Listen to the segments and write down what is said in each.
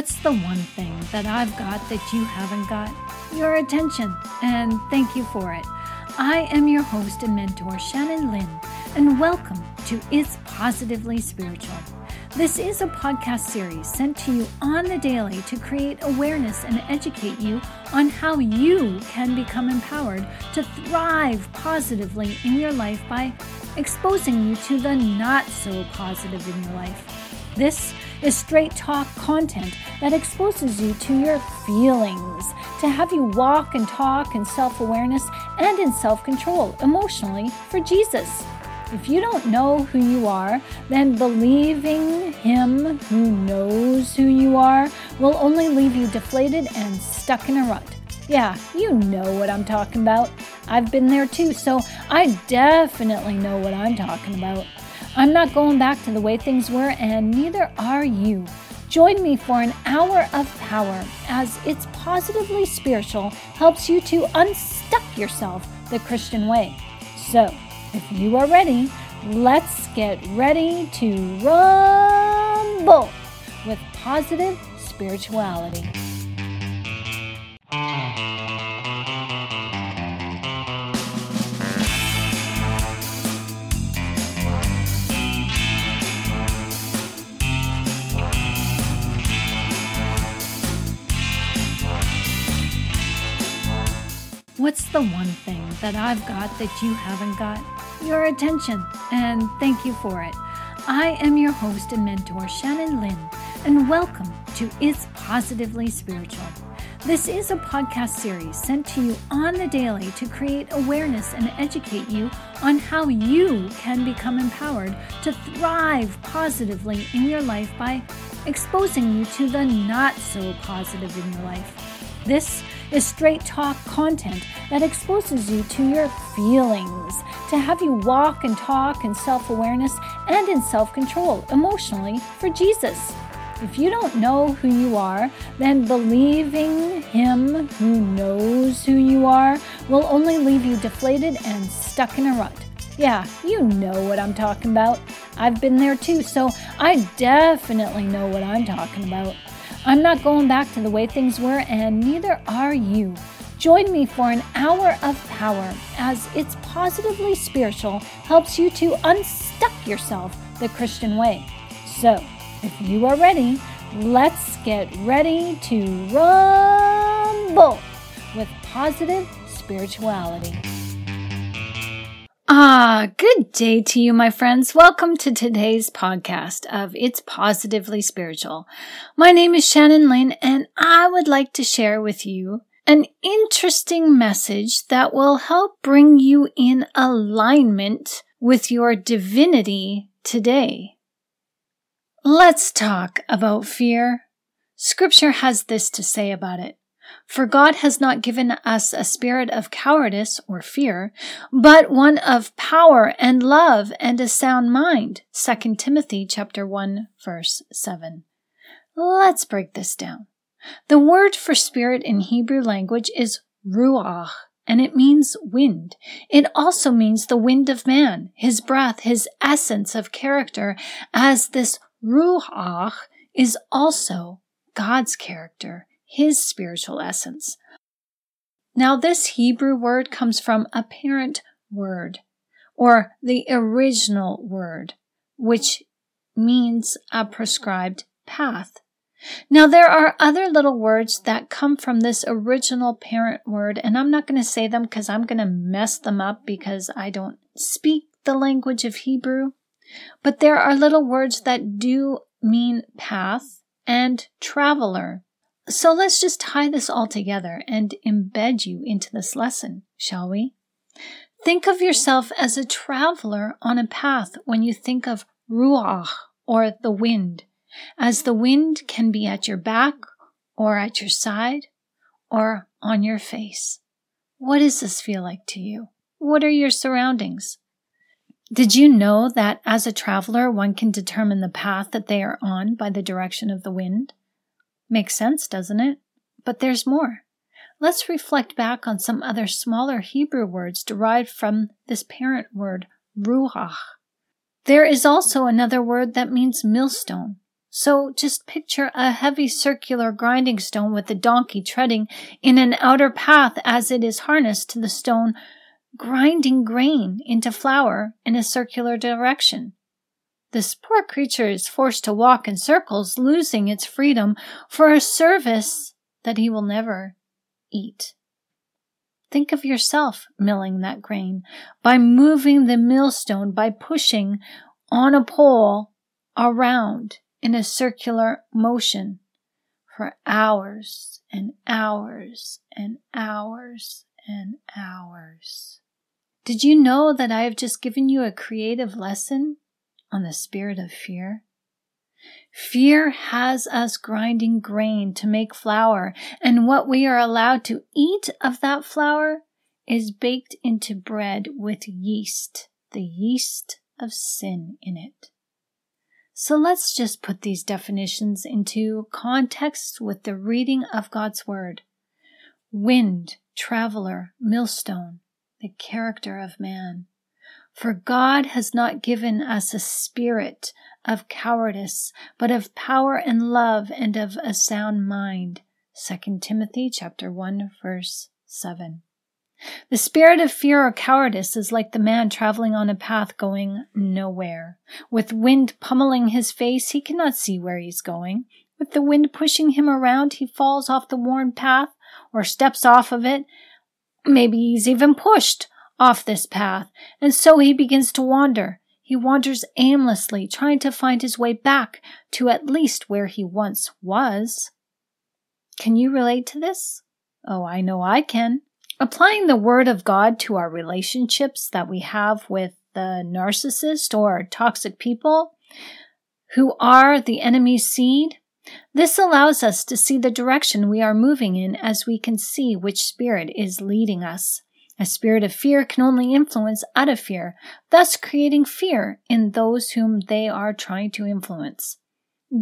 What's the one thing that I've got that you haven't got? Your attention, and thank you for it. I am your host and mentor, Shannon Lynn, and welcome to It's Positively Spiritual. This is a podcast series sent to you on the daily to create awareness and educate you on how you can become empowered to thrive positively in your life by exposing you to the not so positive in your life. This is straight talk content that exposes you to your feelings, to have you walk and talk in self awareness and in self control emotionally for Jesus. If you don't know who you are, then believing Him who knows who you are will only leave you deflated and stuck in a rut. Yeah, you know what I'm talking about. I've been there too, so I definitely know what I'm talking about. I'm not going back to the way things were, and neither are you. Join me for an hour of power as It's Positively Spiritual helps you to unstuck yourself the Christian way. So, if you are ready, let's get ready to rumble with positive spirituality. What's the one thing that I've got that you haven't got? Your attention, and thank you for it. I am your host and mentor, Shannon Lynn, and welcome to It's Positively Spiritual. This is a podcast series sent to you on the daily to create awareness and educate you on how you can become empowered to thrive positively in your life by exposing you to the not so positive in your life. This is straight talk content that exposes you to your feelings, to have you walk and talk in self awareness and in self control emotionally for Jesus. If you don't know who you are, then believing Him who knows who you are will only leave you deflated and stuck in a rut. Yeah, you know what I'm talking about. I've been there too, so I definitely know what I'm talking about. I'm not going back to the way things were, and neither are you. Join me for an hour of power as It's Positively Spiritual helps you to unstuck yourself the Christian way. So, if you are ready, let's get ready to rumble with positive spirituality. Ah, good day to you, my friends. Welcome to today's podcast of It's Positively Spiritual. My name is Shannon Lynn, and I would like to share with you an interesting message that will help bring you in alignment with your divinity today. Let's talk about fear. Scripture has this to say about it. For God has not given us a spirit of cowardice or fear, but one of power and love and a sound mind. 2 Timothy chapter 1 verse 7. Let's break this down. The word for spirit in Hebrew language is ruach, and it means wind. It also means the wind of man, his breath, his essence of character, as this ruach is also God's character his spiritual essence. Now, this Hebrew word comes from a parent word, or the original word, which means a prescribed path. Now, there are other little words that come from this original parent word, and I'm not going to say them because I'm going to mess them up because I don't speak the language of Hebrew. But there are little words that do mean path and traveler. So let's just tie this all together and embed you into this lesson, shall we? Think of yourself as a traveler on a path when you think of ruach or the wind, as the wind can be at your back or at your side or on your face. What does this feel like to you? What are your surroundings? Did you know that as a traveler, one can determine the path that they are on by the direction of the wind? Makes sense, doesn't it? But there's more. Let's reflect back on some other smaller Hebrew words derived from this parent word, ruach. There is also another word that means millstone. So just picture a heavy circular grinding stone with the donkey treading in an outer path as it is harnessed to the stone, grinding grain into flour in a circular direction. This poor creature is forced to walk in circles, losing its freedom for a service that he will never eat. Think of yourself milling that grain by moving the millstone, by pushing on a pole around in a circular motion for hours and hours and hours and hours. Did you know that I have just given you a creative lesson on the spirit of fear? Fear has us grinding grain to make flour, and what we are allowed to eat of that flour is baked into bread with yeast, the yeast of sin in it. So let's just put these definitions into context with the reading of God's Word. Wind, traveler, millstone, the character of man. For God has not given us a spirit of cowardice, but of power and love and of a sound mind. 2 Timothy chapter 1 verse 7. The spirit of fear or cowardice is like the man traveling on a path going nowhere. With wind pummeling his face, he cannot see where he's going. With the wind pushing him around, he falls off the worn path or steps off of it. Maybe he's even pushed off this path, and so he begins to wander. He wanders aimlessly, trying to find his way back to at least where he once was. Can you relate to this? Oh, I know I can. Applying the Word of God to our relationships that we have with the narcissist or toxic people who are the enemy's seed, this allows us to see the direction we are moving in as we can see which spirit is leading us. A spirit of fear can only influence out of fear, thus creating fear in those whom they are trying to influence.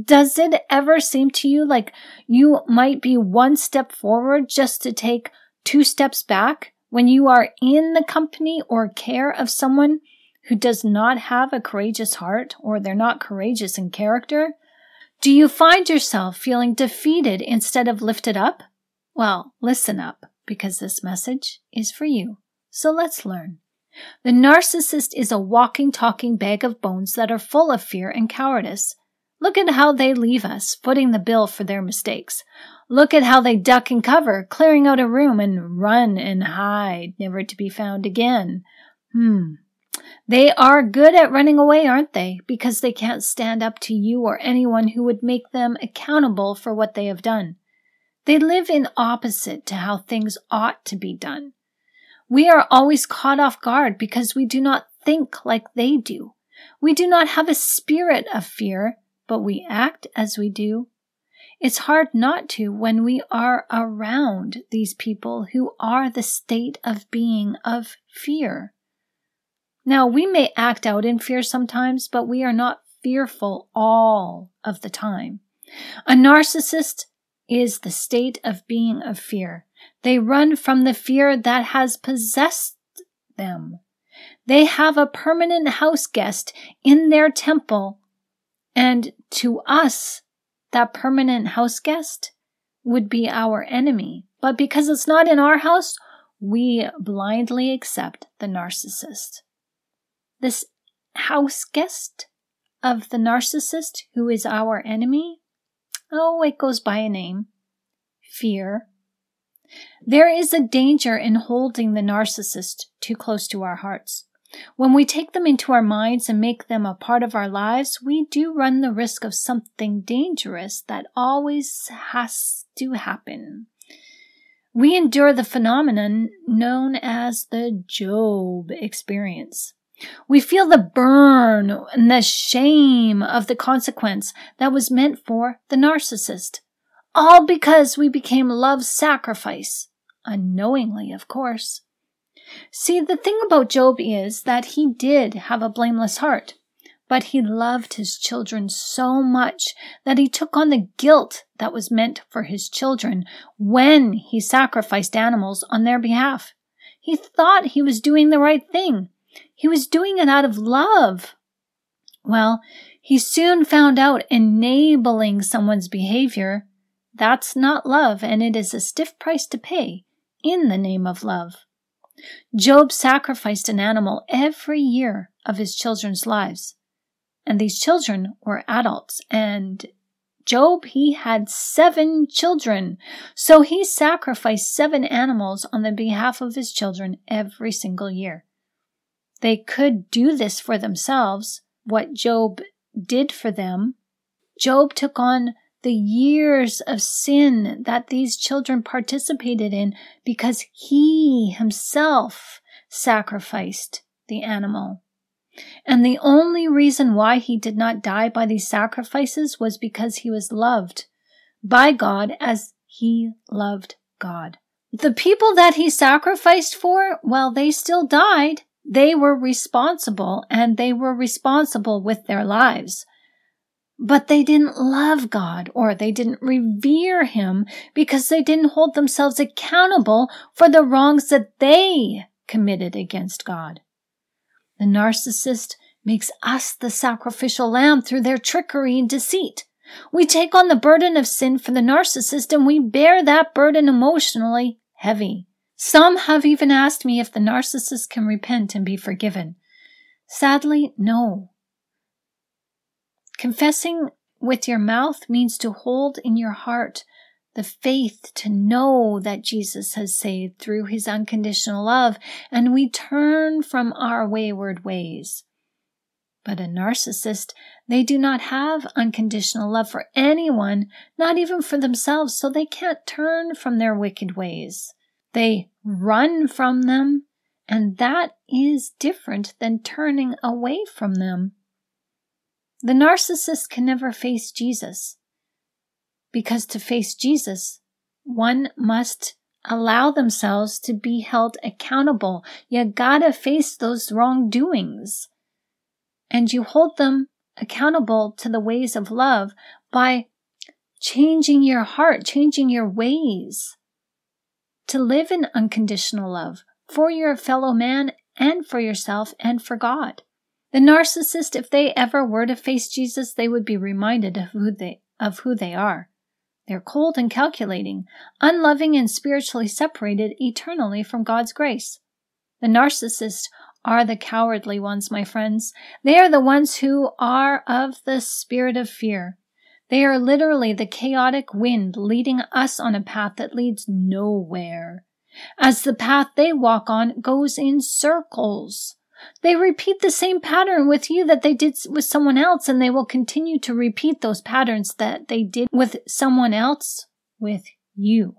Does it ever seem to you like you might be one step forward just to take two steps back when you are in the company or care of someone who does not have a courageous heart or they're not courageous in character? Do you find yourself feeling defeated instead of lifted up? Well, listen up because this message is for you. So let's learn. The narcissist is a walking, talking bag of bones that are full of fear and cowardice. Look at how they leave us, footing the bill for their mistakes. Look at how they duck and cover, clearing out a room and run and hide, never to be found again. Hmm. They are good at running away, aren't they? Because they can't stand up to you or anyone who would make them accountable for what they have done. They live in opposite to how things ought to be done. We are always caught off guard because we do not think like they do. We do not have a spirit of fear, but we act as we do. It's hard not to when we are around these people who are the state of being of fear. Now, we may act out in fear sometimes, but we are not fearful all of the time. A narcissist is the state of being of fear. They run from the fear that has possessed them. They have a permanent house guest in their temple. And to us, that permanent house guest would be our enemy. But because it's not in our house, we blindly accept the narcissist. This house guest of the narcissist who is our enemy Oh, it goes by a name fear. There is a danger in holding the narcissist too close to our hearts. When we take them into our minds and make them a part of our lives, we do run the risk of something dangerous that always has to happen. We endure the phenomenon known as the Job experience. We feel the burn and the shame of the consequence that was meant for the narcissist. All because we became love's sacrifice. Unknowingly, of course. See, the thing about Job is that he did have a blameless heart, but he loved his children so much that he took on the guilt that was meant for his children when he sacrificed animals on their behalf. He thought he was doing the right thing he was doing it out of love. Well, He soon found out enabling someone's behavior. That's not love, and it is a stiff price to pay in the name of love. Job sacrificed an animal every year of his children's lives. And these children were adults. And Job, he had seven children. So he sacrificed seven animals on the behalf of his children every single year. They could do this for themselves, what Job did for them. Job took on the years of sin that these children participated in because he himself sacrificed the animal. And the only reason why he did not die by these sacrifices was because he was loved by God as he loved God. The people that he sacrificed for, well, they still died. They were responsible and they were responsible with their lives. But they didn't love God or they didn't revere Him because they didn't hold themselves accountable for the wrongs that they committed against God. The narcissist makes us the sacrificial lamb through their trickery and deceit. We take on the burden of sin for the narcissist and we bear that burden emotionally heavy. Some have even asked me if the narcissist can repent and be forgiven. Sadly, no. Confessing with your mouth means to hold in your heart the faith to know that Jesus has saved through his unconditional love, and we turn from our wayward ways. But a narcissist, they do not have unconditional love for anyone, not even for themselves, so they can't turn from their wicked ways. They run from them, and that is different than turning away from them. The narcissist can never face Jesus. Because to face Jesus, one must allow themselves to be held accountable. You gotta face those wrongdoings. And you hold them accountable to the ways of love by changing your heart, changing your ways to live in unconditional love for your fellow man and for yourself and for God. The narcissist, if they ever were to face Jesus, they would be reminded of who they, of who they are. They're cold and calculating, unloving and spiritually separated eternally from God's grace. The narcissists are the cowardly ones, my friends. They are the ones who are of the spirit of fear. They are literally the chaotic wind leading us on a path that leads nowhere. As the path they walk on goes in circles. They repeat the same pattern with you that they did with someone else, and they will continue to repeat those patterns that they did with someone else with you.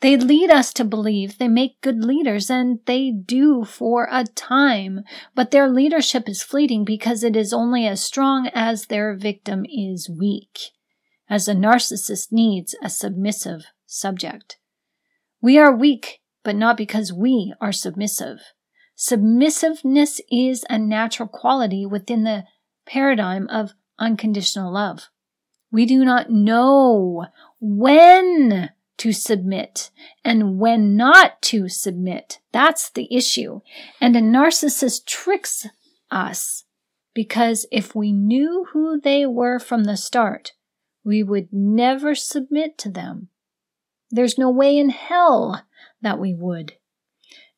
They lead us to believe they make good leaders, and they do for a time, but their leadership is fleeting because it is only as strong as their victim is weak, as a narcissist needs a submissive subject. We are weak, but not because we are submissive. Submissiveness is a natural quality within the paradigm of unconditional love. We do not know when to submit and when not to submit. That's the issue. And a narcissist tricks us because if we knew who they were from the start, we would never submit to them. There's no way in hell that we would.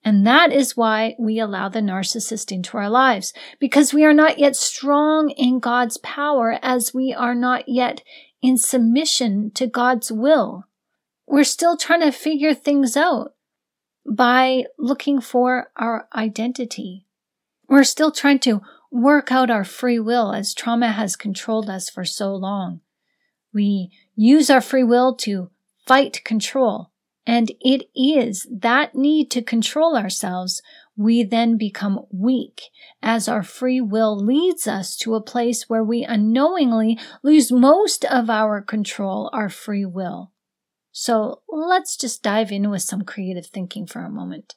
And that is why we allow the narcissist into our lives, because we are not yet strong in God's power as we are not yet in submission to God's will. We're still trying to figure things out by looking for our identity. We're still trying to work out our free will as trauma has controlled us for so long. We use our free will to fight control and it is that need to control ourselves we then become weak as our free will leads us to a place where we unknowingly lose most of our control, our free will. So let's just dive in with some creative thinking for a moment.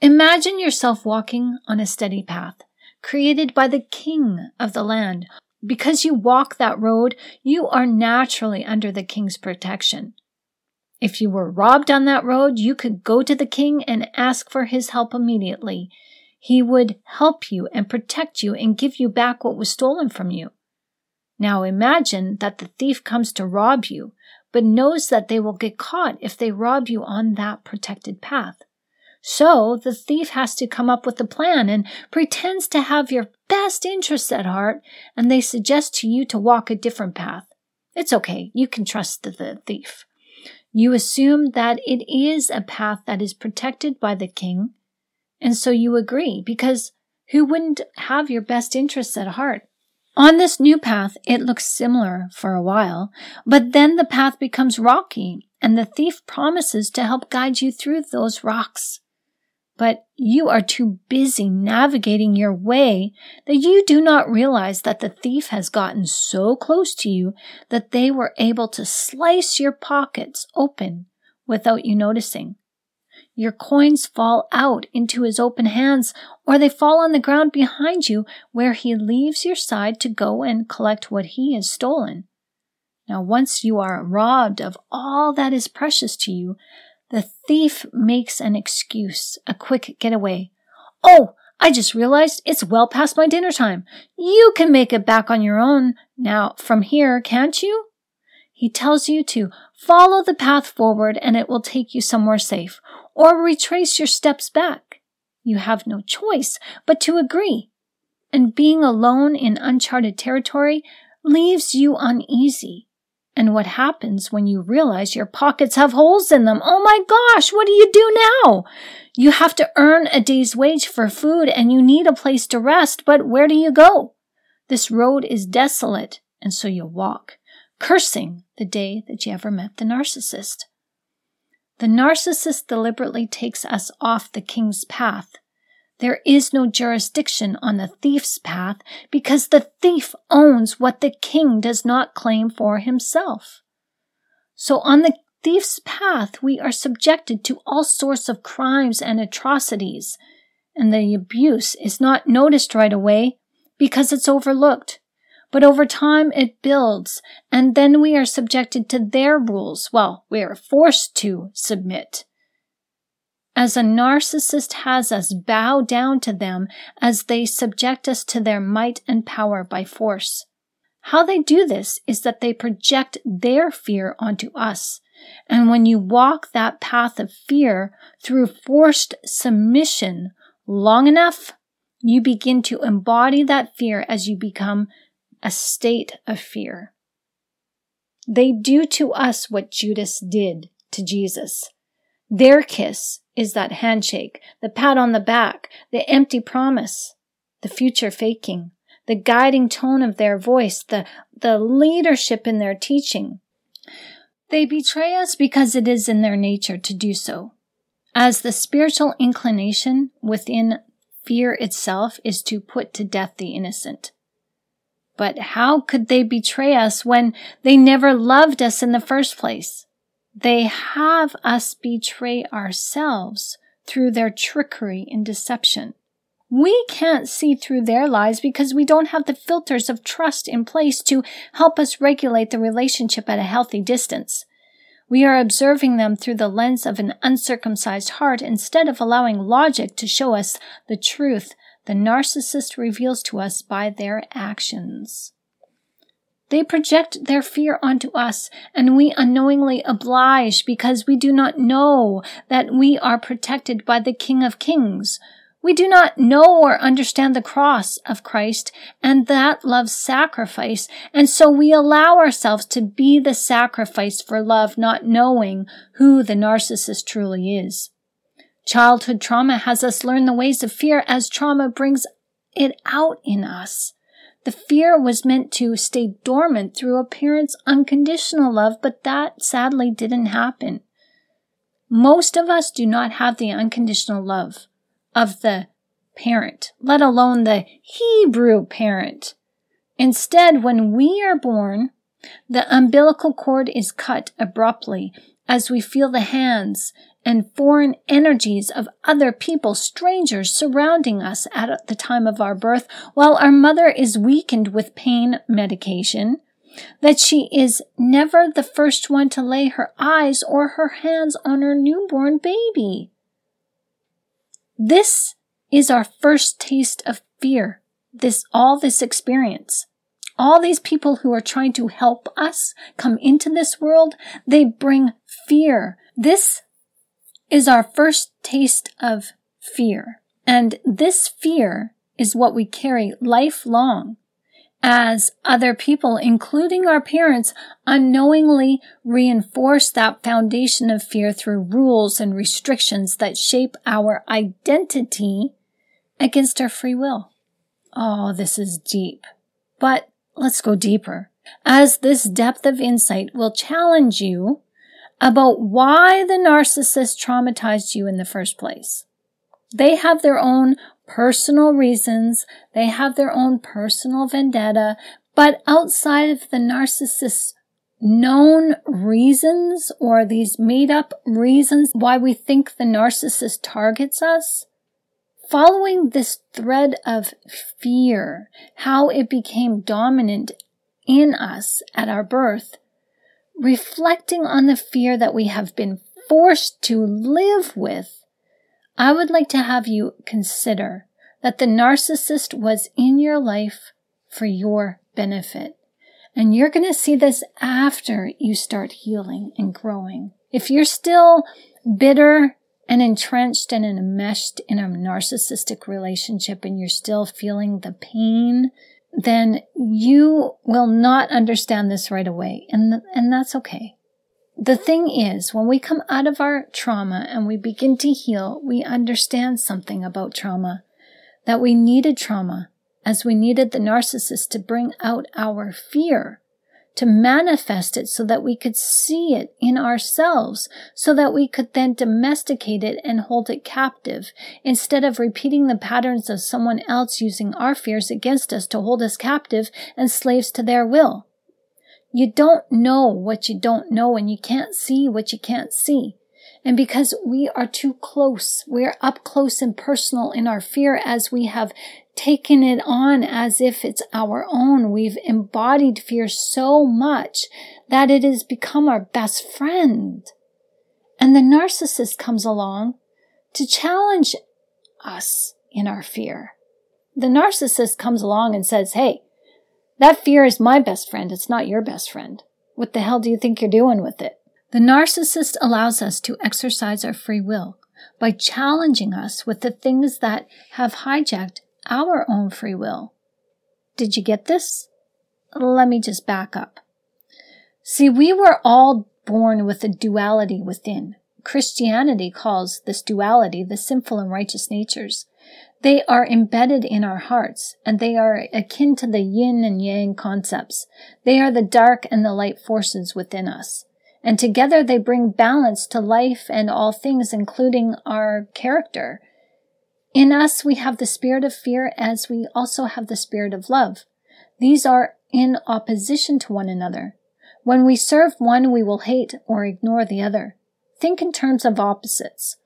Imagine yourself walking on a steady path created by the king of the land. Because you walk that road, you are naturally under the king's protection. If you were robbed on that road, you could go to the king and ask for his help immediately. He would help you and protect you and give you back what was stolen from you. Now imagine that the thief comes to rob you, but knows that they will get caught if they rob you on that protected path. So the thief has to come up with a plan and pretends to have your best interests at heart, and they suggest to you to walk a different path. It's okay. You can trust the thief. You assume that it is a path that is protected by the king, and so you agree because who wouldn't have your best interests at heart? On this new path, it looks similar for a while, but then the path becomes rocky and the thief promises to help guide you through those rocks. But you are too busy navigating your way that you do not realize that the thief has gotten so close to you that they were able to slice your pockets open without you noticing. Your coins fall out into his open hands, or they fall on the ground behind you, where he leaves your side to go and collect what he has stolen. Now, once you are robbed of all that is precious to you, the thief makes an excuse, a quick getaway. Oh, I just realized it's well past my dinner time. You can make it back on your own now from here, can't you? He tells you to follow the path forward and it will take you somewhere safe, or retrace your steps back. You have no choice but to agree. And being alone in uncharted territory leaves you uneasy. And what happens when you realize your pockets have holes in them? Oh my gosh, what do you do now? You have to earn a day's wage for food and you need a place to rest, but where do you go? This road is desolate, and so you walk cursing the day that you ever met the narcissist. The narcissist deliberately takes us off the king's path. There is no jurisdiction on the thief's path because the thief owns what the king does not claim for himself. So on the thief's path, we are subjected to all sorts of crimes and atrocities, and the abuse is not noticed right away because it's overlooked. But over time it builds, and then we are subjected to their rules. Well, we are forced to submit. As a narcissist has us bow down to them as they subject us to their might and power by force. How they do this is that they project their fear onto us. And when you walk that path of fear through forced submission long enough, you begin to embody that fear as you become a state of fear. They do to us what Judas did to Jesus. Their kiss is that handshake, the pat on the back, the empty promise, the future faking, the guiding tone of their voice, the, the leadership in their teaching. They betray us because it is in their nature to do so. As the spiritual inclination within fear itself is to put to death the innocent. But how could they betray us when they never loved us in the first place? They have us betray ourselves through their trickery and deception. We can't see through their lies because we don't have the filters of trust in place to help us regulate the relationship at a healthy distance. We are observing them through the lens of an uncircumcised heart instead of allowing logic to show us the truth the narcissist reveals to us by their actions. They project their fear onto us, and we unknowingly oblige because we do not know that we are protected by the King of Kings. We do not know or understand the cross of Christ and that love's sacrifice, and so we allow ourselves to be the sacrifice for love, not knowing who the narcissist truly is. Childhood trauma has us learn the ways of fear as trauma brings it out in us. The fear was meant to stay dormant through a parent's unconditional love, but that sadly didn't happen. Most of us do not have the unconditional love of the parent, let alone the Hebrew parent. Instead, when we are born, the umbilical cord is cut abruptly as we feel the hands and foreign energies of other people, strangers surrounding us at the time of our birth, while our mother is weakened with pain medication, that she is never the first one to lay her eyes or her hands on her newborn baby. This is our first taste of fear. This, all this experience. All these people who are trying to help us come into this world, they bring fear. This is our first taste of fear. And this fear is what we carry lifelong as other people, including our parents, unknowingly reinforce that foundation of fear through rules and restrictions that shape our identity against our free will. Oh, this is deep. But let's go deeper, as this depth of insight will challenge you about why the narcissist traumatized you in the first place. They have their own personal reasons. They have their own personal vendetta. But outside of the narcissist's known reasons or these made up reasons why we think the narcissist targets us, following this thread of fear, how it became dominant in us at our birth, reflecting on the fear that we have been forced to live with I would like to have you consider that the narcissist was in your life for your benefit. And you're going to see this after you start healing and growing. If you're still bitter and entrenched and enmeshed in a narcissistic relationship and you're still feeling the pain, then you will not understand this right away. And, and that's okay. The thing is, when we come out of our trauma and we begin to heal, we understand something about trauma, that we needed trauma as we needed the narcissist to bring out our fear, to manifest it so that we could see it in ourselves, so that we could then domesticate it and hold it captive, instead of repeating the patterns of someone else using our fears against us to hold us captive and slaves to their will. You don't know what you don't know and you can't see what you can't see. And because we are too close, we're up close and personal in our fear as we have taken it on as if it's our own. We've embodied fear so much that it has become our best friend. And the narcissist comes along to challenge us in our fear. The narcissist comes along and says, Hey, that fear is my best friend. It's not your best friend. What the hell do you think you're doing with it? The narcissist allows us to exercise our free will by challenging us with the things that have hijacked our own free will. Did you get this? Let me just back up. See, we were all born with a duality within. Christianity calls this duality the sinful and righteous natures. They are embedded in our hearts, and they are akin to the yin and yang concepts. They are the dark and the light forces within us. And together they bring balance to life and all things, including our character. In us, we have the spirit of fear as we also have the spirit of love. These are in opposition to one another. When we serve one, we will hate or ignore the other. Think in terms of opposites.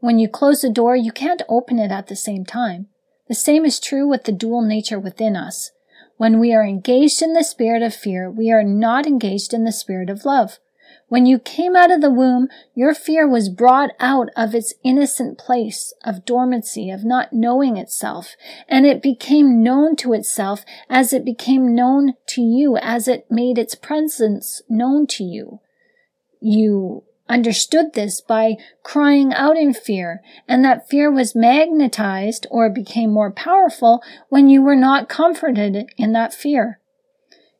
When you close a door, you can't open it at the same time. The same is true with the dual nature within us. When we are engaged in the spirit of fear, we are not engaged in the spirit of love. When you came out of the womb, your fear was brought out of its innocent place of dormancy, of not knowing itself, and it became known to itself as it became known to you, as it made its presence known to you. You understood this by crying out in fear, and that fear was magnetized or became more powerful when you were not comforted in that fear.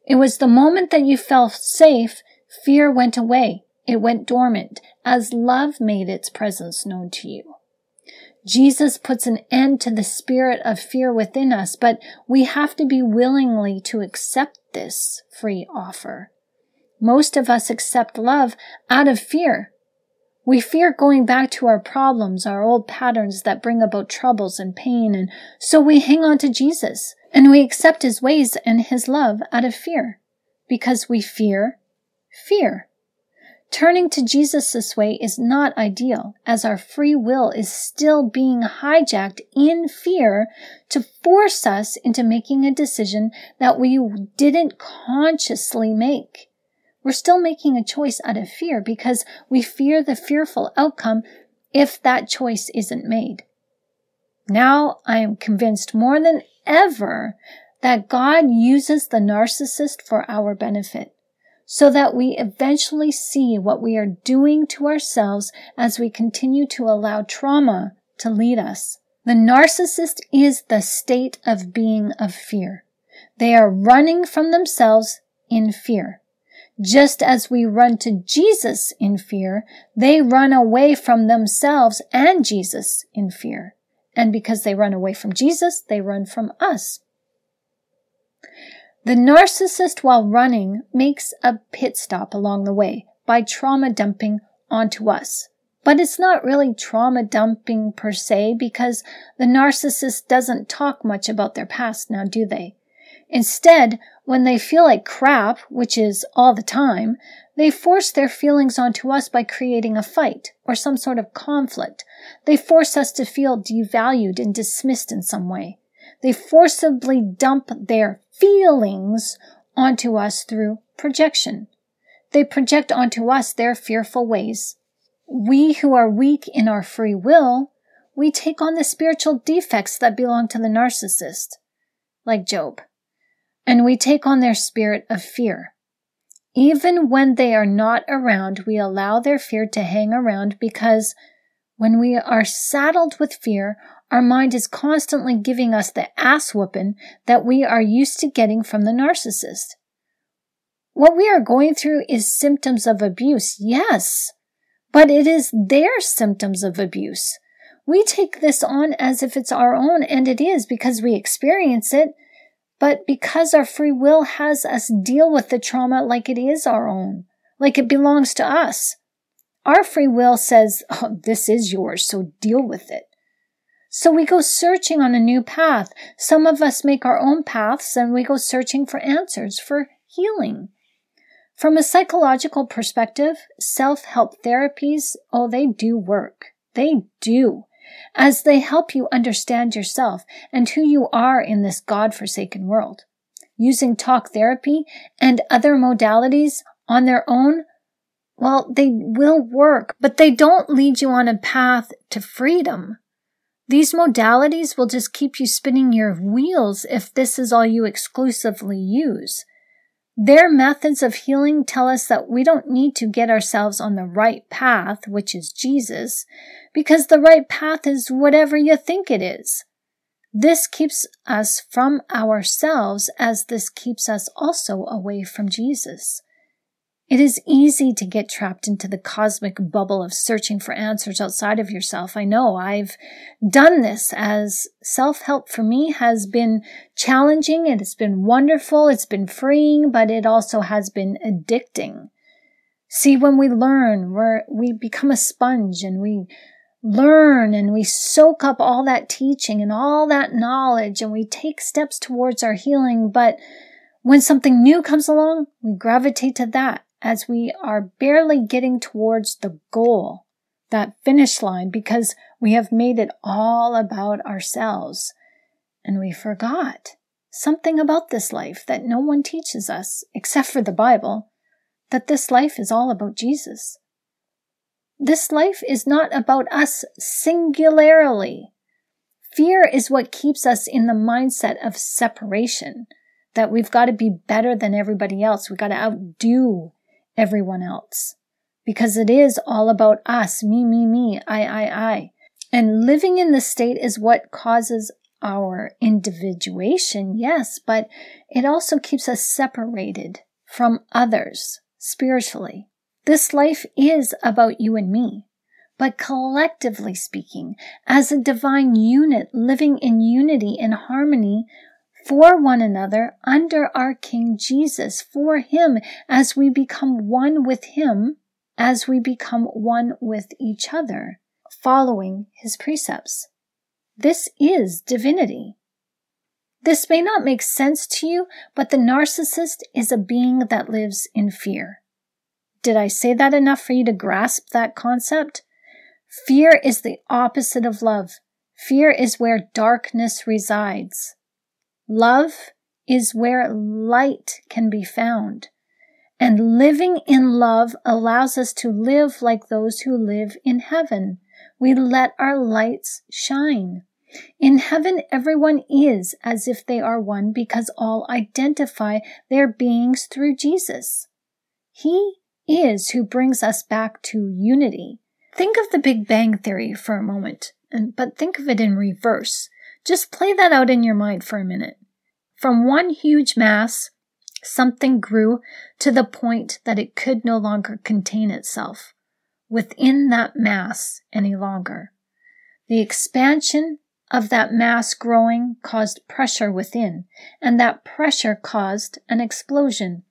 It was the moment that you felt safe, fear went away. It went dormant as love made its presence known to you. Jesus puts an end to the spirit of fear within us, but we have to be willingly to accept this free offer. Most of us accept love out of fear. We fear going back to our problems, our old patterns that bring about troubles and pain, and so we hang on to Jesus and we accept his ways and his love out of fear because we fear fear. Turning to Jesus this way is not ideal, as our free will is still being hijacked in fear to force us into making a decision that we didn't consciously make. We're still making a choice out of fear because we fear the fearful outcome if that choice isn't made. Now I am convinced more than ever that God uses the narcissist for our benefit so that we eventually see what we are doing to ourselves as we continue to allow trauma to lead us. The narcissist is the state of being of fear. They are running from themselves in fear. Just as we run to Jesus in fear, they run away from themselves and Jesus in fear. And because they run away from Jesus, they run from us. The narcissist, while running, makes a pit stop along the way by trauma dumping onto us. But it's not really trauma dumping per se because the narcissist doesn't talk much about their past now, do they? Instead, when they feel like crap, which is all the time, they force their feelings onto us by creating a fight or some sort of conflict. They force us to feel devalued and dismissed in some way. They forcibly dump their feelings onto us through projection. They project onto us their fearful ways. We who are weak in our free will, we take on the spiritual defects that belong to the narcissist, like Job, and we take on their spirit of fear. Even when they are not around, we allow their fear to hang around because when we are saddled with fear, our mind is constantly giving us the ass whooping that we are used to getting from the narcissist. What we are going through is symptoms of abuse, yes, but it is their symptoms of abuse. We take this on as if it's our own, and it is because we experience it, but because our free will has us deal with the trauma like it is our own, like it belongs to us. Our free will says, oh, this is yours, so deal with it. So we go searching on a new path. Some of us make our own paths and we go searching for answers, for healing. From a psychological perspective, self-help therapies, oh, they do work. They do. As they help you understand yourself and who you are in this God-forsaken world. Using talk therapy and other modalities on their own, well, they will work, but they don't lead you on a path to freedom. These modalities will just keep you spinning your wheels if this is all you exclusively use. Their methods of healing tell us that we don't need to get ourselves on the right path, which is Jesus, because the right path is whatever you think it is. This keeps us from ourselves as this keeps us also away from Jesus. It is easy to get trapped into the cosmic bubble of searching for answers outside of yourself. I know I've done this as self-help for me has been challenging. It has been wonderful. It's been freeing, but it also has been addicting. See, when we learn, we we become a sponge and we learn and we soak up all that teaching and all that knowledge and we take steps towards our healing. But when something new comes along, we gravitate to that as we are barely getting towards the goal, that finish line, because we have made it all about ourselves. And we forgot something about this life that no one teaches us, except for the Bible, that this life is all about Jesus. This life is not about us singularly. Fear is what keeps us in the mindset of separation, that we've got to be better than everybody else. We've got to outdo everyone else. Because it is all about us, me, me, me, I, I, I. And living in the state is what causes our individuation, yes, but it also keeps us separated from others spiritually. This life is about you and me. But collectively speaking, as a divine unit living in unity and harmony for one another under our King Jesus, for Him, as we become one with Him, as we become one with each other, following His precepts. This is divinity. This may not make sense to you, but the narcissist is a being that lives in fear. Did I say that enough for you to grasp that concept? Fear is the opposite of love. Fear is where darkness resides. Love is where light can be found. And living in love allows us to live like those who live in heaven. We let our lights shine. In heaven, everyone is as if they are one because all identify their beings through Jesus. He is who brings us back to unity. Think of the Big Bang Theory for a moment, but think of it in reverse. Just play that out in your mind for a minute. From one huge mass, something grew to the point that it could no longer contain itself within that mass any longer. The expansion of that mass growing caused pressure within, and that pressure caused an explosion.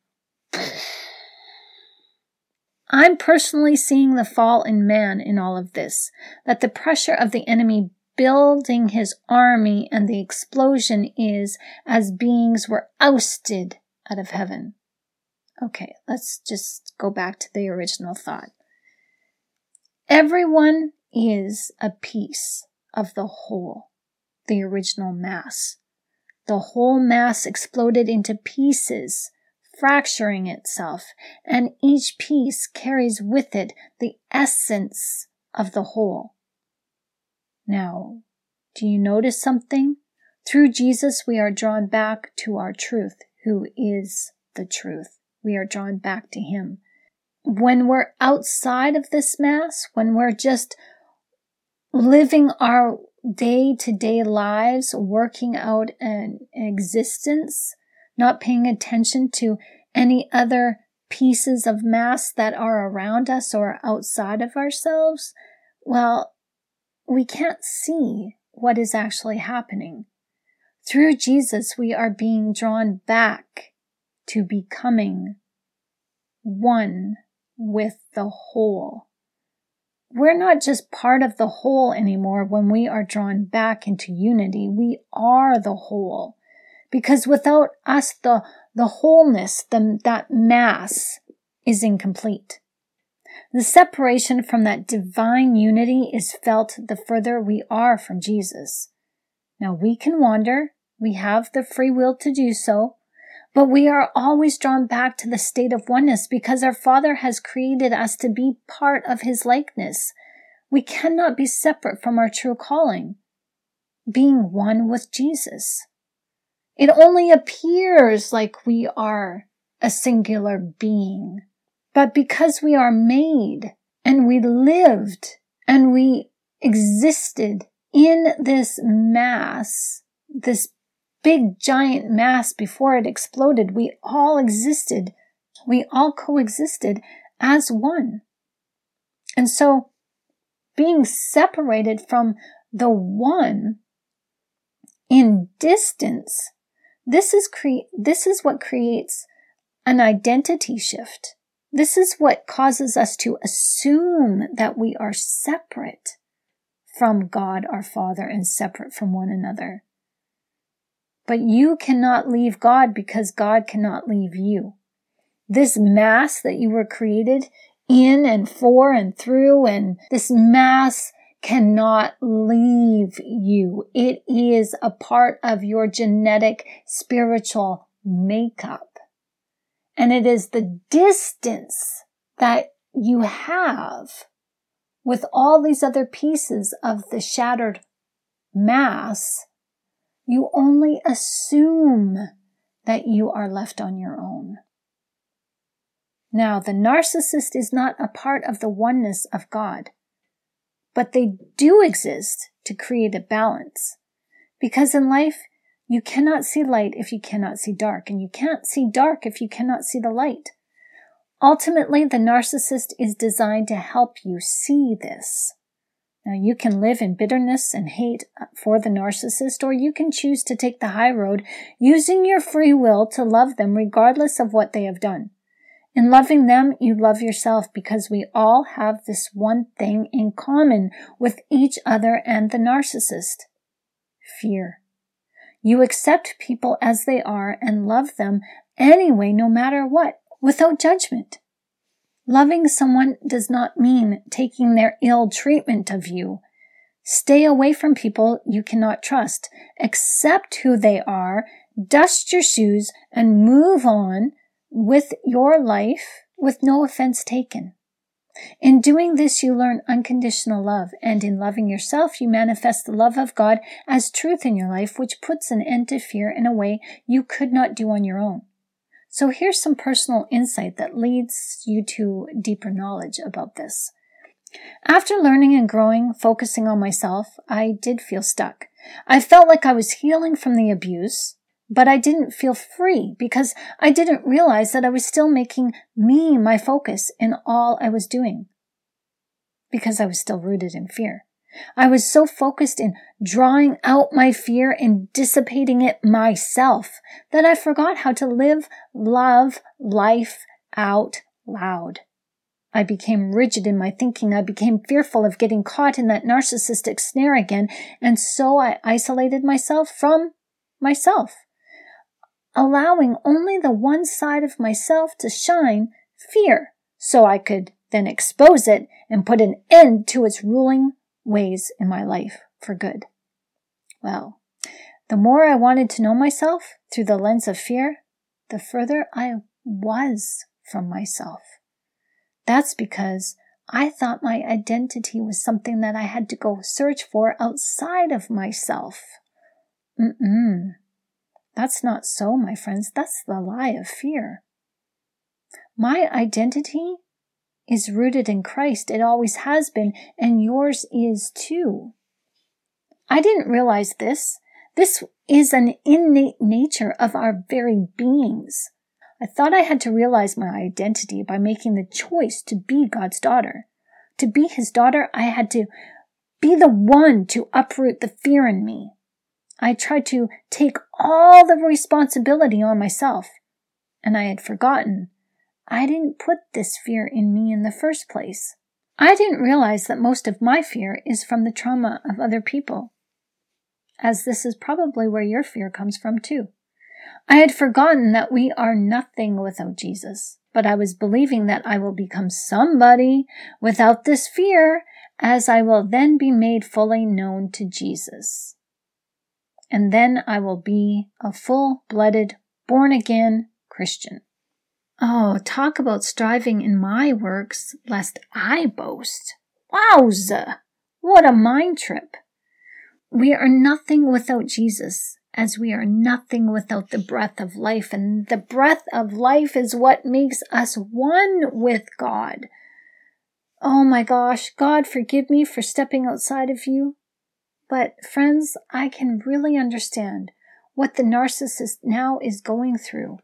I'm personally seeing the fall in man in all of this, that the pressure of the enemy building his army and the explosion is as beings were ousted out of heaven. Okay, let's just go back to the original thought. Everyone is a piece of the whole, the original mass. The whole mass exploded into pieces fracturing itself, and each piece carries with it the essence of the whole. Now, do you notice something? Through Jesus, we are drawn back to our truth, who is the truth. We are drawn back to Him. When we're outside of this Mass, when we're just living our day to day lives, working out an existence, not paying attention to any other pieces of mass that are around us or outside of ourselves, well, we can't see what is actually happening. Through Jesus, we are being drawn back to becoming one with the whole. We're not just part of the whole anymore when we are drawn back into unity. We are the whole. Because without us, the, the wholeness, the, that mass is incomplete. The separation from that divine unity is felt the further we are from Jesus. Now we can wander. We have the free will to do so, but we are always drawn back to the state of oneness because our Father has created us to be part of His likeness. We cannot be separate from our true calling, being one with Jesus. It only appears like we are a singular being. But because we are made and we lived and we existed in this mass, this big giant mass before it exploded, we all existed, we all coexisted as one. And so being separated from the one in distance this is cre- this is what creates an identity shift. This is what causes us to assume that we are separate from God our Father and separate from one another. But you cannot leave God because God cannot leave you. This mass that you were created in and for and through and this mass cannot leave you. It is a part of your genetic spiritual makeup. And it is the distance that you have with all these other pieces of the shattered mass. You only assume that you are left on your own. Now, the narcissist is not a part of the oneness of God but they do exist to create a balance. Because in life, you cannot see light if you cannot see dark, and you can't see dark if you cannot see the light. Ultimately, the narcissist is designed to help you see this. Now, you can live in bitterness and hate for the narcissist, or you can choose to take the high road using your free will to love them regardless of what they have done. In loving them, you love yourself because we all have this one thing in common with each other and the narcissist fear. You accept people as they are and love them anyway, no matter what, without judgment. Loving someone does not mean taking their ill treatment of you. Stay away from people you cannot trust. Accept who they are, dust your shoes, and move on with your life with no offense taken. In doing this, you learn unconditional love, and in loving yourself, you manifest the love of God as truth in your life, which puts an end to fear in a way you could not do on your own. So here's some personal insight that leads you to deeper knowledge about this. After learning and growing, focusing on myself, I did feel stuck. I felt like I was healing from the abuse, but I didn't feel free because I didn't realize that I was still making me my focus in all I was doing because I was still rooted in fear. I was so focused in drawing out my fear and dissipating it myself that I forgot how to live, love, life out loud. I became rigid in my thinking. I became fearful of getting caught in that narcissistic snare again. And so I isolated myself from myself, allowing only the one side of myself to shine fear so I could then expose it and put an end to its ruling ways in my life for good. Well, the more I wanted to know myself through the lens of fear, the further I was from myself. That's because I thought my identity was something that I had to go search for outside of myself. Mm-mm. That's not so, my friends. That's the lie of fear. My identity is rooted in Christ. It always has been, and yours is too. I didn't realize this. This is an innate nature of our very beings. I thought I had to realize my identity by making the choice to be God's daughter. To be his daughter, I had to be the one to uproot the fear in me. I tried to take all the responsibility on myself, and I had forgotten I didn't put this fear in me in the first place. I didn't realize that most of my fear is from the trauma of other people, as this is probably where your fear comes from too. I had forgotten that we are nothing without Jesus, but I was believing that I will become somebody without this fear, as I will then be made fully known to Jesus. And then I will be a full blooded, born again Christian. Oh, talk about striving in my works, lest I boast. Wowza! What a mind trip! We are nothing without Jesus, as we are nothing without the breath of life, and the breath of life is what makes us one with God. Oh my gosh, God, forgive me for stepping outside of you. But friends, I can really understand what the narcissist now is going through.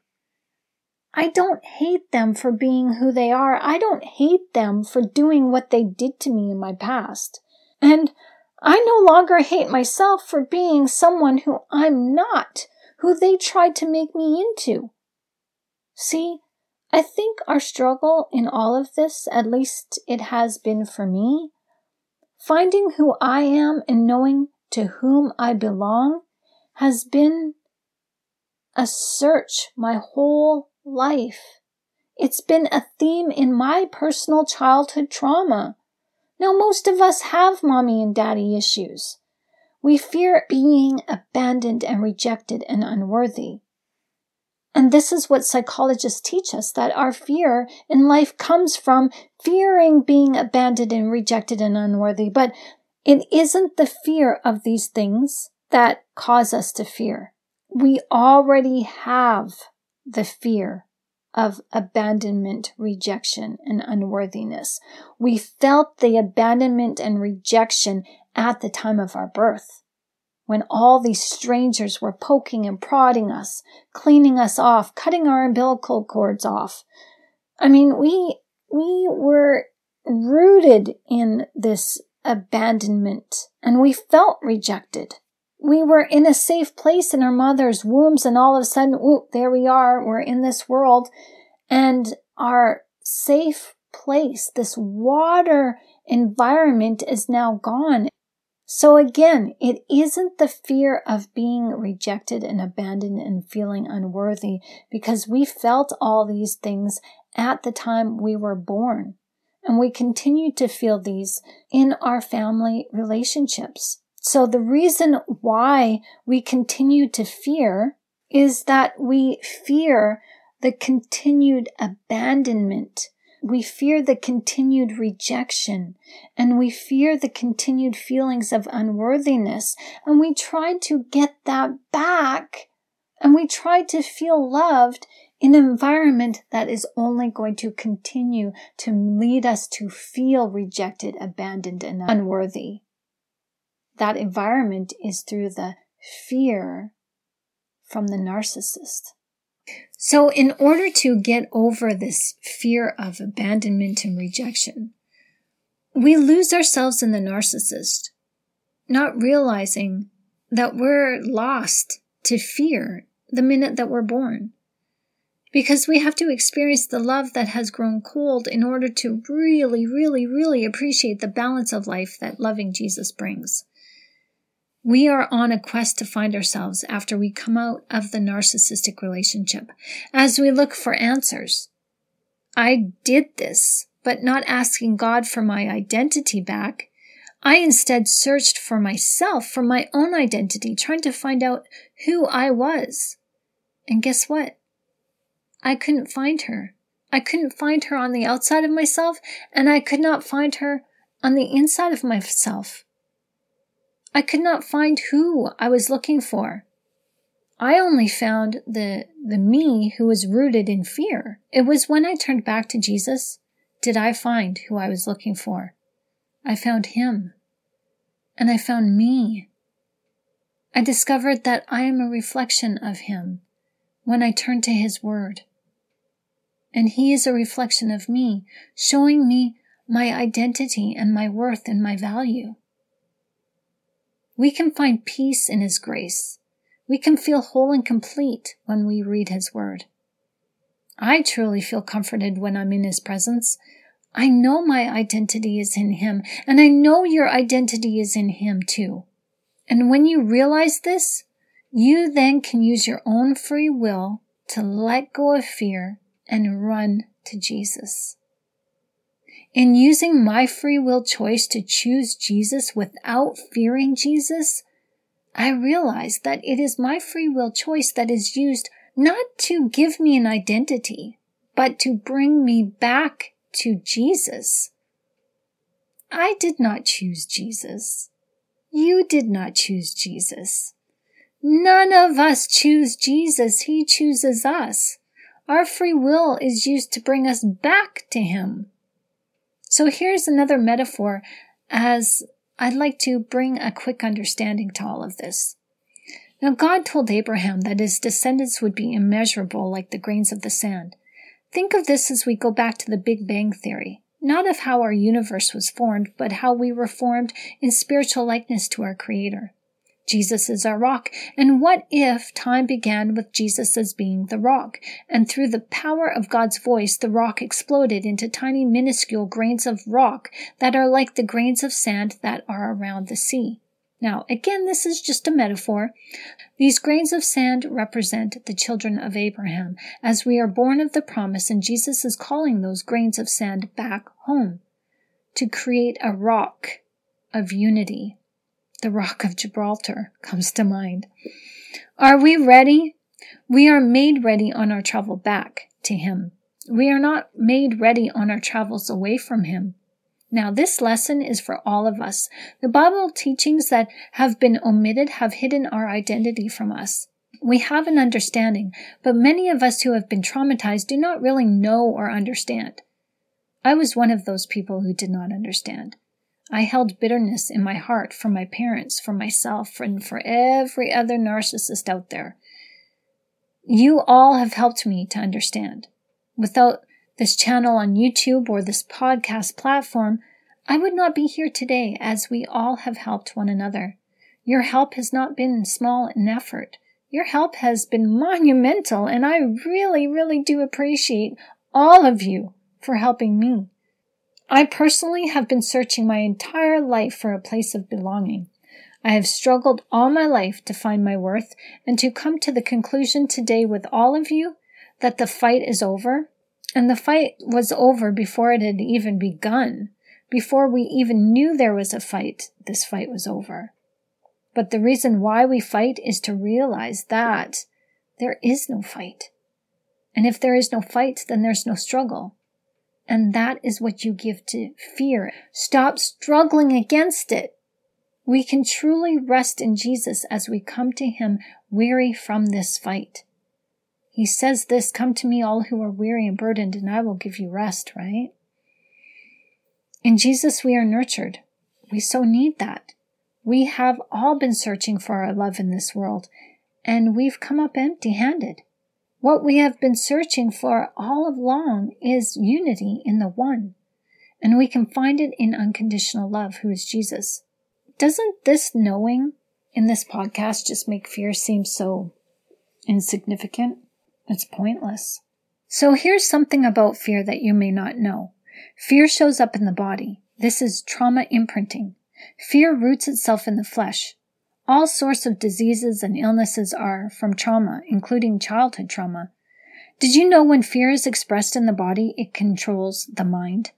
I don't hate them for being who they are. I don't hate them for doing what they did to me in my past. And I no longer hate myself for being someone who I'm not, who they tried to make me into. See, I think our struggle in all of this, at least it has been for me, finding who I am and knowing to whom I belong, has been a search my whole life. It's been a theme in my personal childhood trauma. Now, most of us have mommy and daddy issues. We fear being abandoned and rejected and unworthy. And this is what psychologists teach us that our fear in life comes from fearing being abandoned and rejected and unworthy. But it isn't the fear of these things that cause us to fear. We already have the fear of abandonment, rejection, and unworthiness. We felt the abandonment and rejection at the time of our birth. When all these strangers were poking and prodding us, cleaning us off, cutting our umbilical cords off. I mean, we, we were rooted in this abandonment and we felt rejected we were in a safe place in our mother's wombs and all of a sudden, ooh, there we are. We're in this world and our safe place, this water environment is now gone. So again, it isn't the fear of being rejected and abandoned and feeling unworthy because we felt all these things at the time we were born. And we continue to feel these in our family relationships. So the reason why we continue to fear is that we fear the continued abandonment. We fear the continued rejection and we fear the continued feelings of unworthiness and we try to get that back and we try to feel loved in an environment that is only going to continue to lead us to feel rejected, abandoned, and unworthy. That environment is through the fear from the narcissist. So, in order to get over this fear of abandonment and rejection, we lose ourselves in the narcissist, not realizing that we're lost to fear the minute that we're born. Because we have to experience the love that has grown cold in order to really, really, really appreciate the balance of life that loving Jesus brings. We are on a quest to find ourselves after we come out of the narcissistic relationship as we look for answers. I did this, but not asking God for my identity back. I instead searched for myself, for my own identity, trying to find out who I was. And guess what? I couldn't find her. I couldn't find her on the outside of myself, and I could not find her on the inside of myself. I could not find who I was looking for. I only found the, the me who was rooted in fear. It was when I turned back to Jesus did I find who I was looking for. I found him. And I found me. I discovered that I am a reflection of him when I turn to his word. And he is a reflection of me, showing me my identity and my worth and my value. We can find peace in His grace. We can feel whole and complete when we read His Word. I truly feel comforted when I'm in His presence. I know my identity is in Him, and I know your identity is in Him too. And when you realize this, you then can use your own free will to let go of fear and run to Jesus. In using my free will choice to choose Jesus without fearing Jesus, I realize that it is my free will choice that is used not to give me an identity, but to bring me back to Jesus. I did not choose Jesus. You did not choose Jesus. None of us choose Jesus. He chooses us. Our free will is used to bring us back to Him. So here's another metaphor as I'd like to bring a quick understanding to all of this. Now, God told Abraham that his descendants would be immeasurable like the grains of the sand. Think of this as we go back to the Big Bang Theory, not of how our universe was formed, but how we were formed in spiritual likeness to our Creator. Jesus is our rock. And what if time began with Jesus as being the rock? And through the power of God's voice, the rock exploded into tiny minuscule grains of rock that are like the grains of sand that are around the sea. Now, again, this is just a metaphor. These grains of sand represent the children of Abraham, as we are born of the promise, and Jesus is calling those grains of sand back home to create a rock of unity the Rock of Gibraltar comes to mind. Are we ready? We are made ready on our travel back to Him. We are not made ready on our travels away from Him. Now, this lesson is for all of us. The Bible teachings that have been omitted have hidden our identity from us. We have an understanding, but many of us who have been traumatized do not really know or understand. I was one of those people who did not understand. I held bitterness in my heart for my parents, for myself, and for every other narcissist out there. You all have helped me to understand. Without this channel on YouTube or this podcast platform, I would not be here today as we all have helped one another. Your help has not been small in effort. Your help has been monumental, and I really, really do appreciate all of you for helping me. I personally have been searching my entire life for a place of belonging. I have struggled all my life to find my worth and to come to the conclusion today with all of you that the fight is over. And the fight was over before it had even begun. Before we even knew there was a fight, this fight was over. But the reason why we fight is to realize that there is no fight. And if there is no fight, then there's no struggle. And that is what you give to fear. Stop struggling against it. We can truly rest in Jesus as we come to Him weary from this fight. He says this, come to me all who are weary and burdened and I will give you rest, right? In Jesus we are nurtured. We so need that. We have all been searching for our love in this world and we've come up empty handed. What we have been searching for all along is unity in the one. And we can find it in unconditional love, who is Jesus doesn't this knowing in this podcast just make fear seem so insignificant? It's pointless. So here's something about fear that you may not know. Fear shows up in the body. This is trauma imprinting. Fear roots itself in the flesh. All sorts of diseases and illnesses are from trauma, including childhood trauma. Did you know when fear is expressed in the body, it controls the mind?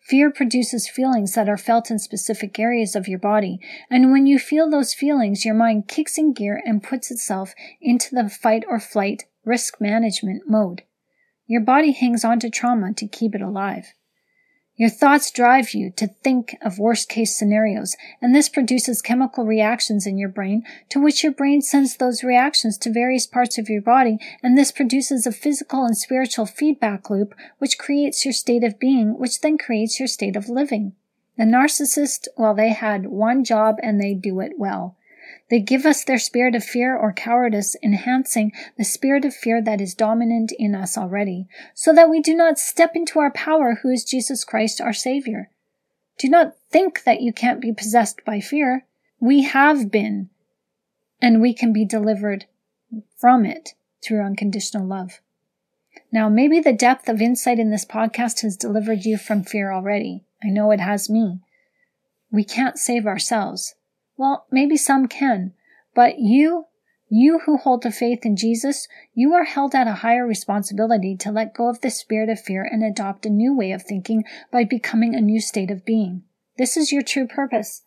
Fear produces feelings that are felt in specific areas of your body, and when you feel those feelings, your mind kicks in gear and puts itself into the fight or flight risk management mode. Your body hangs on to trauma to keep it alive. Your thoughts drive you to think of worst case scenarios, and this produces chemical reactions in your brain, to which your brain sends those reactions to various parts of your body, and this produces a physical and spiritual feedback loop, which creates your state of being, which then creates your state of living. The narcissist, well, they had one job and they do it well. They give us their spirit of fear or cowardice, enhancing the spirit of fear that is dominant in us already, so that we do not step into our power, who is Jesus Christ, our Savior. Do not think that you can't be possessed by fear. We have been, and we can be delivered from it through unconditional love. Now, maybe the depth of insight in this podcast has delivered you from fear already. I know it has me. We can't save ourselves. Well, maybe some can, but you, you who hold the faith in Jesus, you are held at a higher responsibility to let go of the spirit of fear and adopt a new way of thinking by becoming a new state of being. This is your true purpose.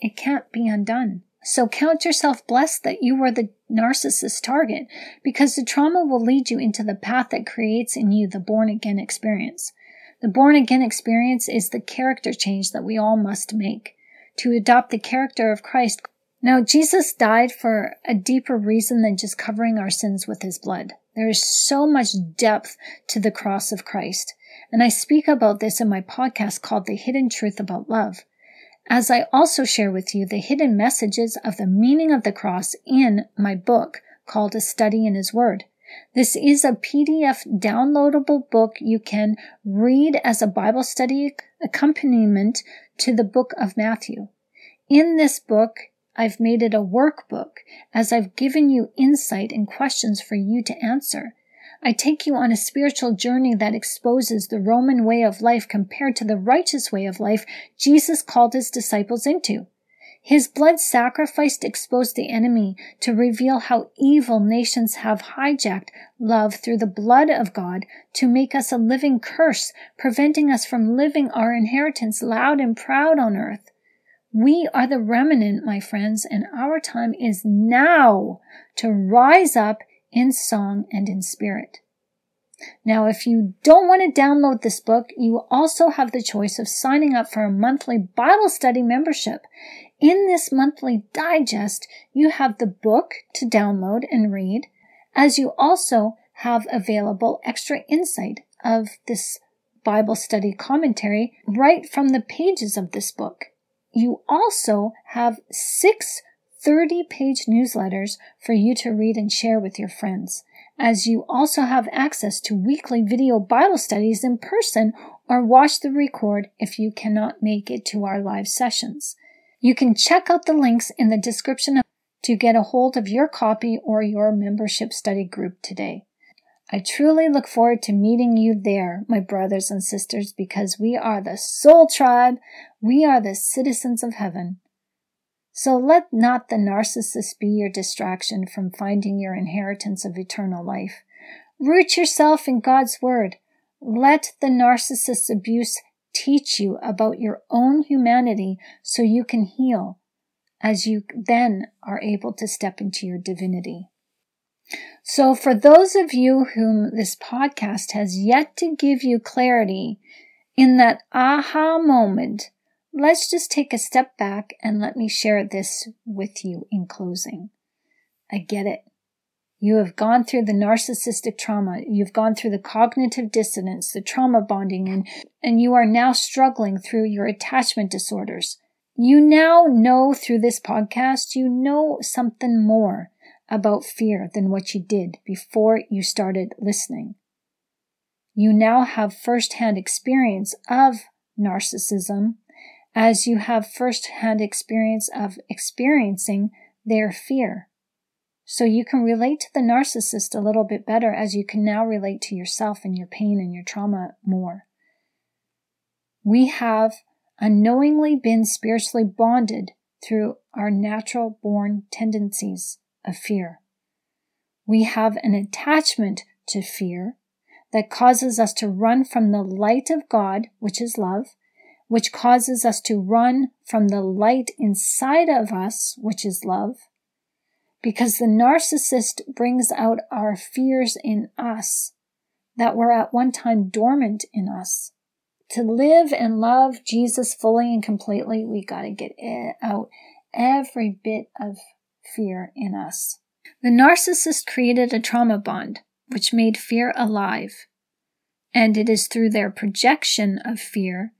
It can't be undone. So count yourself blessed that you were the narcissist target because the trauma will lead you into the path that creates in you the born again experience. The born again experience is the character change that we all must make to adopt the character of Christ. Now, Jesus died for a deeper reason than just covering our sins with his blood. There is so much depth to the cross of Christ. And I speak about this in my podcast called The Hidden Truth About Love. As I also share with you the hidden messages of the meaning of the cross in my book called A Study in His Word. This is a PDF downloadable book you can read as a Bible study accompaniment to the book of Matthew. In this book, I've made it a workbook as I've given you insight and questions for you to answer. I take you on a spiritual journey that exposes the Roman way of life compared to the righteous way of life Jesus called his disciples into. His blood sacrificed exposed the enemy to reveal how evil nations have hijacked love through the blood of God to make us a living curse, preventing us from living our inheritance loud and proud on earth. We are the remnant, my friends, and our time is now to rise up in song and in spirit. Now, if you don't want to download this book, you also have the choice of signing up for a monthly Bible study membership. In this monthly digest, you have the book to download and read, as you also have available extra insight of this Bible study commentary right from the pages of this book. You also have six 30 page newsletters for you to read and share with your friends, as you also have access to weekly video Bible studies in person or watch the record if you cannot make it to our live sessions. You can check out the links in the description to get a hold of your copy or your membership study group today. I truly look forward to meeting you there, my brothers and sisters, because we are the soul tribe. We are the citizens of heaven. So let not the narcissist be your distraction from finding your inheritance of eternal life. Root yourself in God's word. Let the narcissist's abuse teach you about your own humanity so you can heal as you then are able to step into your divinity. So for those of you whom this podcast has yet to give you clarity in that aha moment, let's just take a step back and let me share this with you in closing. I get it. You have gone through the narcissistic trauma. You've gone through the cognitive dissonance, the trauma bonding, and, and you are now struggling through your attachment disorders. You now know through this podcast, you know something more about fear than what you did before you started listening. You now have firsthand experience of narcissism as you have firsthand experience of experiencing their fear. So you can relate to the narcissist a little bit better as you can now relate to yourself and your pain and your trauma more. We have unknowingly been spiritually bonded through our natural born tendencies of fear. We have an attachment to fear that causes us to run from the light of God, which is love, which causes us to run from the light inside of us, which is love, because the narcissist brings out our fears in us that were at one time dormant in us. To live and love Jesus fully and completely, we got to get out every bit of fear in us. The narcissist created a trauma bond, which made fear alive. And it is through their projection of fear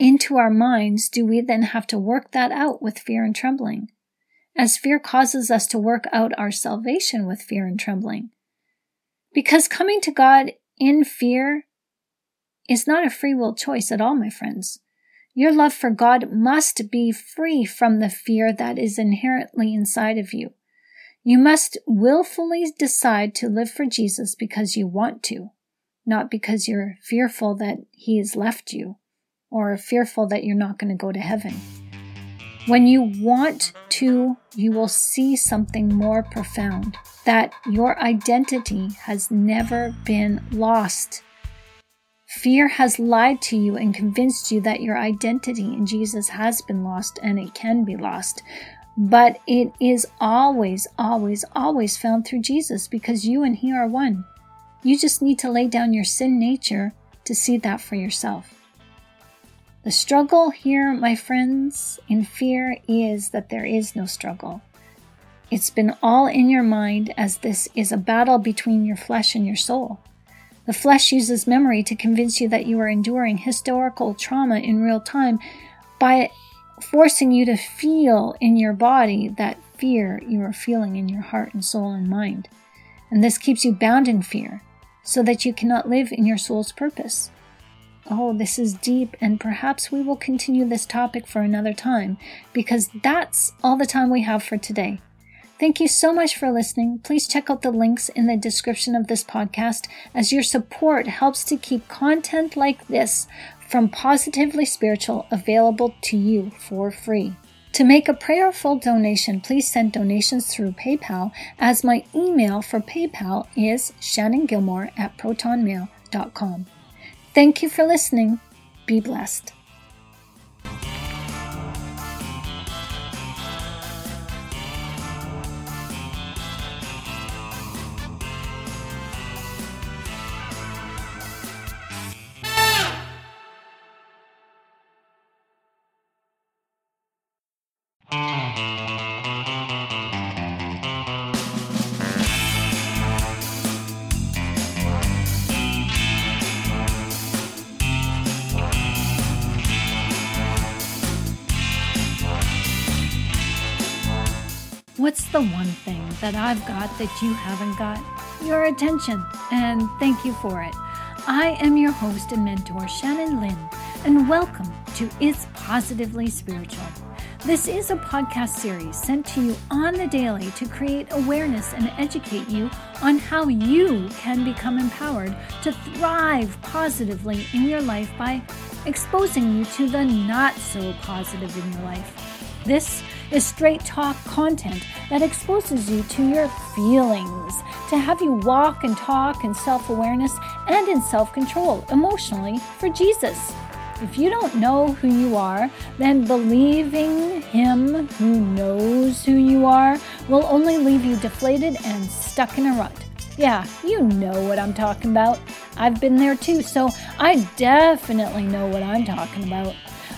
into our minds do we then have to work that out with fear and trembling as fear causes us to work out our salvation with fear and trembling. Because coming to God in fear is not a free will choice at all, my friends. Your love for God must be free from the fear that is inherently inside of you. You must willfully decide to live for Jesus because you want to, not because you're fearful that He has left you or fearful that you're not going to go to heaven. When you want to, you will see something more profound that your identity has never been lost. Fear has lied to you and convinced you that your identity in Jesus has been lost and it can be lost. But it is always, always, always found through Jesus because you and He are one. You just need to lay down your sin nature to see that for yourself. The struggle here, my friends, in fear is that there is no struggle. It's been all in your mind as this is a battle between your flesh and your soul. The flesh uses memory to convince you that you are enduring historical trauma in real time by forcing you to feel in your body that fear you are feeling in your heart and soul and mind. And this keeps you bound in fear so that you cannot live in your soul's purpose. Oh, this is deep, and perhaps we will continue this topic for another time because that's all the time we have for today. Thank you so much for listening. Please check out the links in the description of this podcast as your support helps to keep content like this from Positively Spiritual available to you for free. To make a prayerful donation, please send donations through PayPal as my email for PayPal is shannongilmore at protonmail.com. Thank you for listening. Be blessed. The one thing that I've got that you haven't got? Your attention, and thank you for it. I am your host and mentor, Shannon Lynn, and welcome to It's Positively Spiritual. This is a podcast series sent to you on the daily to create awareness and educate you on how you can become empowered to thrive positively in your life by exposing you to the not so positive in your life. This is straight talk content that exposes you to your feelings, to have you walk and talk in self awareness and in self control emotionally for Jesus. If you don't know who you are, then believing Him who knows who you are will only leave you deflated and stuck in a rut. Yeah, you know what I'm talking about. I've been there too, so I definitely know what I'm talking about.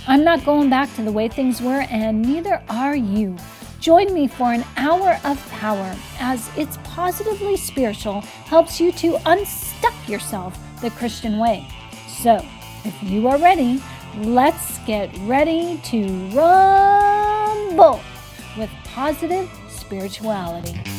I'm not going back to the way things were, and neither are you. Join me for an hour of power as It's Positively Spiritual helps you to unstuck yourself the Christian way. So, if you are ready, let's get ready to rumble with positive spirituality.